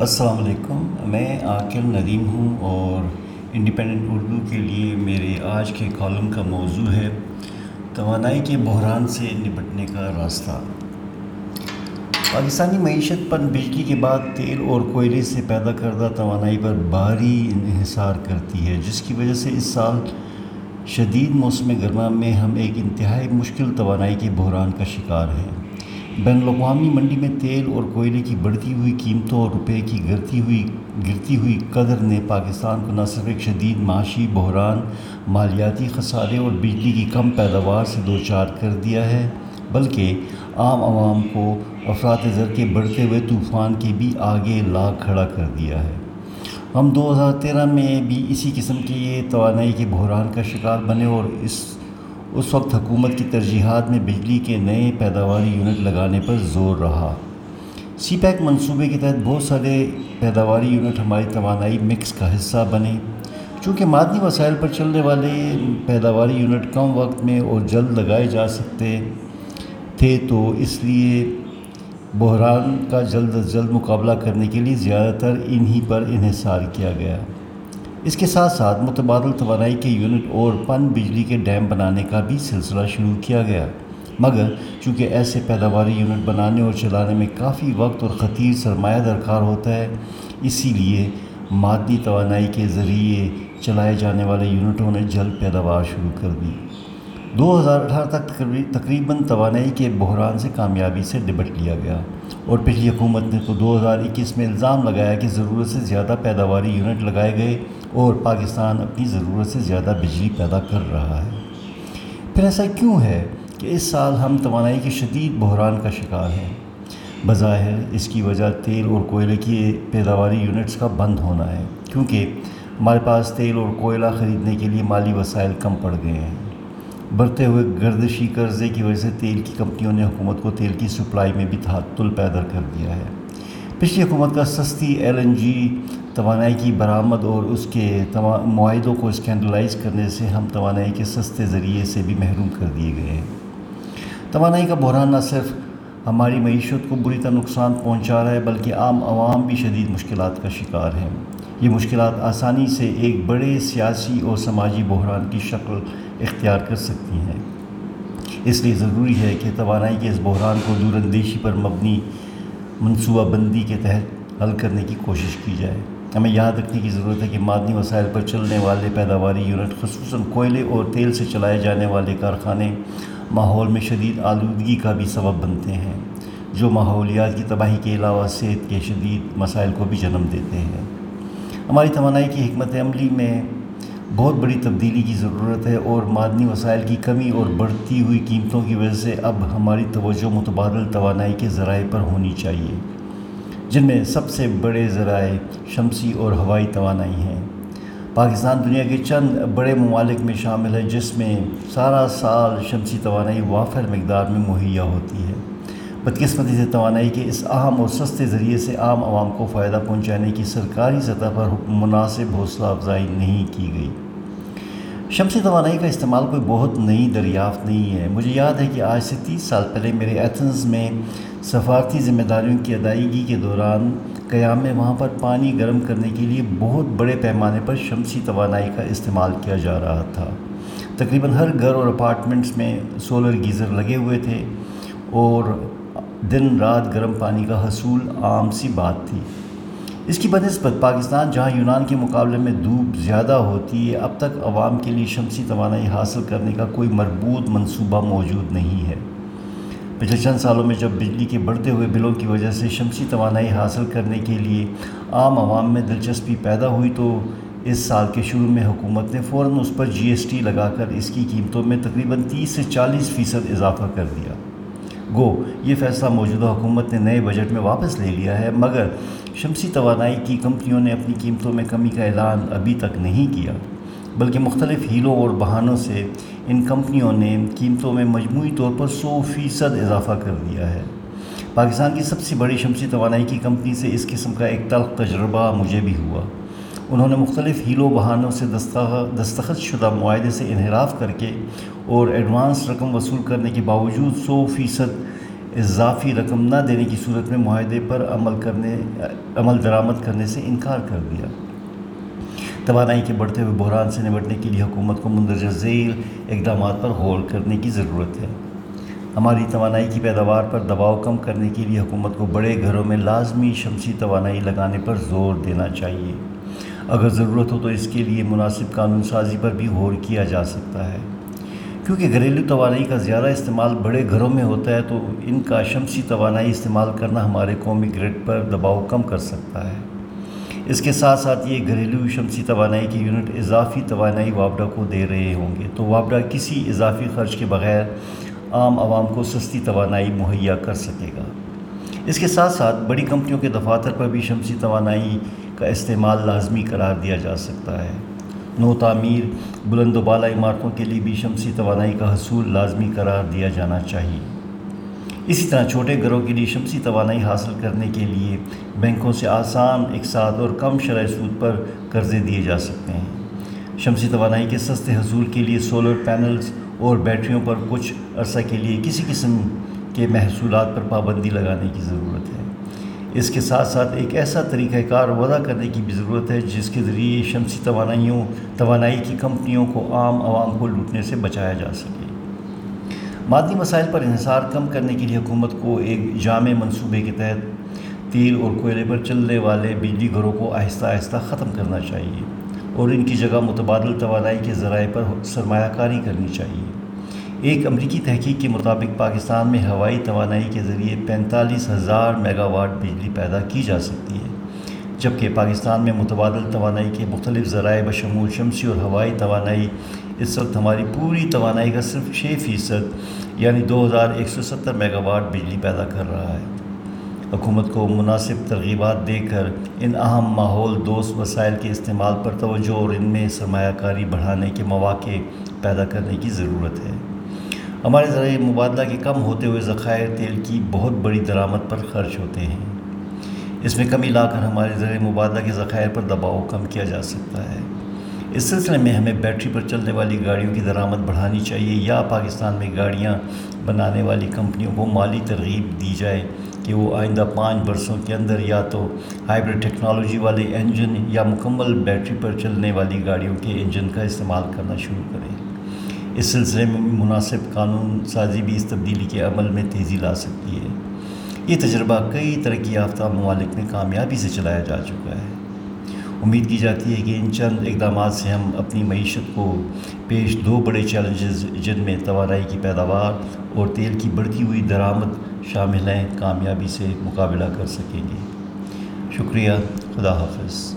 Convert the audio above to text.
السلام علیکم، میں عاقل ندیم ہوں اور انڈیپینڈنٹ اردو کے لیے میرے آج کے کالم کا موضوع ہے، توانائی کے بحران سے نپٹنے کا راستہ۔ پاکستانی معیشت پر بجلی کے بعد تیل اور کوئلے سے پیدا کردہ توانائی پر بھاری انحصار کرتی ہے، جس کی وجہ سے اس سال شدید موسم گرما میں ہم ایک انتہائی مشکل توانائی کے بحران کا شکار ہیں۔ بین الاقوامی منڈی میں تیل اور کوئلے کی بڑھتی ہوئی قیمتوں اور روپے کی گرتی ہوئی گرتی ہوئی قدر نے پاکستان کو نہ صرف ایک شدید معاشی بحران، مالیاتی خسارے اور بجلی کی کم پیداوار سے دو چار کر دیا ہے، بلکہ عام عوام کو افراد زر کے بڑھتے ہوئے طوفان کے بھی آگے لا کھڑا کر دیا ہے۔ ہم دو ہزار تیرہ میں بھی اسی قسم کے یہ توانائی کے بحران کا شکار بنے اور اس اس وقت حکومت کی ترجیحات میں بجلی کے نئے پیداواری یونٹ لگانے پر زور رہا۔ سی پیک منصوبے کے تحت بہت سارے پیداواری یونٹ ہماری توانائی مکس کا حصہ بنے۔ چونکہ معدنی وسائل پر چلنے والے پیداواری یونٹ کم وقت میں اور جلد لگائے جا سکتے تھے، تو اس لیے بحران کا جلد از جلد مقابلہ کرنے کے لیے زیادہ تر انہی پر انحصار کیا گیا۔ اس کے ساتھ ساتھ متبادل توانائی کے یونٹ اور پن بجلی کے ڈیم بنانے کا بھی سلسلہ شروع کیا گیا۔ مگر چونکہ ایسے پیداواری یونٹ بنانے اور چلانے میں کافی وقت اور خطیر سرمایہ درکار ہوتا ہے، اسی لیے مادی توانائی کے ذریعے چلائے جانے والے یونٹوں نے جلد پیداوار شروع کر دی۔ دو ہزار اٹھارہ تک تقریباً توانائی کے بحران سے کامیابی سے نبٹ لیا گیا اور پچھلی حکومت نے تو دو ہزار اکیس میں الزام لگایا کہ ضرورت سے زیادہ پیداواری یونٹ لگائے گئے اور پاکستان اپنی ضرورت سے زیادہ بجلی پیدا کر رہا ہے۔ پھر ایسا کیوں ہے کہ اس سال ہم توانائی کے شدید بحران کا شکار ہیں؟ بظاہر اس کی وجہ تیل اور کوئلے کی پیداواری یونٹس کا بند ہونا ہے، کیونکہ ہمارے پاس تیل اور کوئلہ خریدنے کے لیے مالی وسائل کم پڑ گئے ہیں۔ بڑھتے ہوئے گردشی قرضے کی وجہ سے تیل کی کمپنیوں نے حکومت کو تیل کی سپلائی میں بھی تعطل پیدا کر دیا ہے۔ پچھلی حکومت کا سستی ایل این جی توانائی کی برآمد اور اس کے معاہدوں کو اسکینڈلائز کرنے سے ہم توانائی کے سستے ذریعے سے بھی محروم کر دیے گئے ہیں۔ توانائی کا بحران نہ صرف ہماری معیشت کو بری طرح نقصان پہنچا رہا ہے، بلکہ عام عوام بھی شدید مشکلات کا شکار ہیں۔ یہ مشکلات آسانی سے ایک بڑے سیاسی اور سماجی بحران کی شکل اختیار کر سکتی ہیں۔ اس لیے ضروری ہے کہ توانائی کے اس بحران کو دور اندیشی پر مبنی منصوبہ بندی کے تحت حل کرنے کی کوشش کی جائے۔ ہمیں یاد رکھنے کی ضرورت ہے کہ معدنی وسائل پر چلنے والے پیداواری یونٹ، خصوصاً کوئلے اور تیل سے چلائے جانے والے کارخانے، ماحول میں شدید آلودگی کا بھی سبب بنتے ہیں، جو ماحولیات کی تباہی کے علاوہ صحت کے شدید مسائل کو بھی جنم دیتے ہیں۔ ہماری توانائی کی حکمت عملی میں بہت بڑی تبدیلی کی ضرورت ہے اور معدنی وسائل کی کمی اور بڑھتی ہوئی قیمتوں کی وجہ سے اب ہماری توجہ متبادل توانائی کے ذرائع پر ہونی چاہیے، جن میں سب سے بڑے ذرائع شمسی اور ہوائی توانائی ہیں۔ پاکستان دنیا کے چند بڑے ممالک میں شامل ہے، جس میں سارا سال شمسی توانائی وافر مقدار میں مہیا ہوتی ہے۔ بدقسمتی سے توانائی کے اس اہم اور سستے ذریعے سے عام عوام کو فائدہ پہنچانے کی سرکاری سطح پر مناسب حوصلہ افزائی نہیں کی گئی۔ شمسی توانائی کا استعمال کوئی بہت نئی دریافت نہیں ہے۔ مجھے یاد ہے کہ آج سے تیس سال پہلے میرے ایتھنز میں سفارتی ذمہ داریوں کی ادائیگی کے دوران قیام میں وہاں پر پانی گرم کرنے کے لیے بہت بڑے پیمانے پر شمسی توانائی کا استعمال کیا جا رہا تھا۔ تقریباً ہر گھر اور اپارٹمنٹس میں سولر گیزر لگے ہوئے تھے اور دن رات گرم پانی کا حصول عام سی بات تھی۔ اس کی بنسبت پاکستان، جہاں یونان کے مقابلے میں دھوپ زیادہ ہوتی ہے، اب تک عوام کے لیے شمسی توانائی حاصل کرنے کا کوئی مربوط منصوبہ موجود نہیں ہے۔ پچھلے چند سالوں میں جب بجلی کے بڑھتے ہوئے بلوں کی وجہ سے شمسی توانائی حاصل کرنے کے لیے عام عوام میں دلچسپی پیدا ہوئی، تو اس سال کے شروع میں حکومت نے فوراً اس پر جی ایس ٹی لگا کر اس کی قیمتوں میں تقریباً تیس سے چالیس فیصد اضافہ کر دیا۔ گو، یہ فیصلہ موجودہ حکومت نے نئے بجٹ میں واپس لے لیا ہے، مگر شمسی توانائی کی کمپنیوں نے اپنی قیمتوں میں کمی کا اعلان ابھی تک نہیں کیا۔ بلکہ مختلف ہیلوں اور بہانوں سے ان کمپنیوں نے قیمتوں میں مجموعی طور پر سو فیصد اضافہ کر دیا ہے۔ پاکستان کی سب سے بڑی شمسی توانائی کی کمپنی سے اس قسم کا ایک تلخ تجربہ مجھے بھی ہوا۔ انہوں نے مختلف ہیلوں بہانوں سے دستخط شدہ معاہدے سے انحراف کر کے اور ایڈوانس رقم وصول کرنے کے باوجود سو فیصد اضافی رقم نہ دینے کی صورت میں معاہدے پر عمل کرنے، عمل درآمد کرنے سے انکار کر دیا۔ توانائی کے بڑھتے ہوئے بحران سے نمٹنے کے لیے حکومت کو مندرجہ ذیل اقدامات پر غور کرنے کی ضرورت ہے۔ ہماری توانائی کی پیداوار پر دباؤ کم کرنے کے لیے حکومت کو بڑے گھروں میں لازمی شمسی توانائی لگانے پر زور دینا چاہیے۔ اگر ضرورت ہو تو اس کے لیے مناسب قانون سازی پر بھی غور کیا جا سکتا ہے۔ کیونکہ گھریلو توانائی کا زیادہ استعمال بڑے گھروں میں ہوتا ہے تو ان کا شمسی توانائی استعمال کرنا ہمارے قومی گریڈ پر دباؤ کم کر سکتا ہے۔ اس کے ساتھ ساتھ یہ گھریلو شمسی توانائی کے یونٹ اضافی توانائی وابڈا کو دے رہے ہوں گے۔ تو وابڈا کسی اضافی خرچ کے بغیر عام عوام کو سستی توانائی مہیا کر سکے گا۔ اس کے ساتھ ساتھ بڑی کمپنیوں کے دفاتر پر بھی شمسی توانائی کا استعمال لازمی قرار دیا جا سکتا ہے۔ نو تعمیر بلند و بالا عمارتوں کے لیے بھی شمسی توانائی کا حصول لازمی قرار دیا جانا چاہیے۔ اسی طرح چھوٹے گھروں کے لیے شمسی توانائی حاصل کرنے کے لیے بینکوں سے آسان اقساط اور کم شرح سود پر قرضے دیے جا سکتے ہیں۔ شمسی توانائی کے سستے حصول کے لیے سولر پینلز اور بیٹریوں پر کچھ عرصہ کے لیے کسی قسم کے محصولات پر پابندی لگانے کی ضرورت ہے۔ اس کے ساتھ ساتھ ایک ایسا طریقہ کار وضع کرنے کی بھی ضرورت ہے، جس کے ذریعے شمسی توانائیوں، توانائی کی کمپنیوں کو عام عوام کو لوٹنے سے بچایا جا سکے۔ مادی مسائل پر انحصار کم کرنے کے لیے حکومت کو ایک جامع منصوبے کے تحت تیل اور کوئلے پر چلنے والے بجلی گھروں کو آہستہ آہستہ ختم کرنا چاہیے اور ان کی جگہ متبادل توانائی کے ذرائع پر سرمایہ کاری کرنی چاہیے۔ ایک امریکی تحقیق کے مطابق پاکستان میں ہوائی توانائی کے ذریعے پینتالیس ہزار میگا واٹ بجلی پیدا کی جا سکتی ہے، جبکہ پاکستان میں متبادل توانائی کے مختلف ذرائع بشمول شمسی اور ہوائی توانائی اس وقت ہماری پوری توانائی کا صرف چھ فیصد یعنی دو ہزار ایک سو ستر میگا واٹ بجلی پیدا کر رہا ہے۔ حکومت کو مناسب ترغیبات دے کر ان اہم ماحول دوست وسائل کے استعمال پر توجہ اور ان میں سرمایہ کاری بڑھانے کے مواقع پیدا کرنے کی ضرورت ہے۔ ہمارے ذرائع مبادلہ کے کم ہوتے ہوئے ذخائر تیل کی بہت بڑی درآمد پر خرچ ہوتے ہیں۔ اس میں کمی لا کر ہمارے ذرائع مبادلہ کے ذخائر پر دباؤ کم کیا جا سکتا ہے۔ اس سلسلے میں ہمیں بیٹری پر چلنے والی گاڑیوں کی درآمد بڑھانی چاہیے یا پاکستان میں گاڑیاں بنانے والی کمپنیوں کو مالی ترغیب دی جائے کہ وہ آئندہ پانچ برسوں کے اندر یا تو ہائیبرڈ ٹیکنالوجی والے انجن یا مکمل بیٹری پر چلنے والی گاڑیوں کے انجن کا استعمال کرنا شروع کریں۔ اس سلسلے میں مناسب قانون سازی بھی اس تبدیلی کے عمل میں تیزی لا سکتی ہے۔ یہ تجربہ کئی ترقی یافتہ ممالک میں کامیابی سے چلایا جا چکا ہے۔ امید کی جاتی ہے کہ ان چند اقدامات سے ہم اپنی معیشت کو پیش دو بڑے چیلنجز، جن میں توانائی کی پیداوار اور تیل کی بڑھتی ہوئی درآمد شامل ہیں، کامیابی سے مقابلہ کر سکیں گے۔ شکریہ، خدا حافظ۔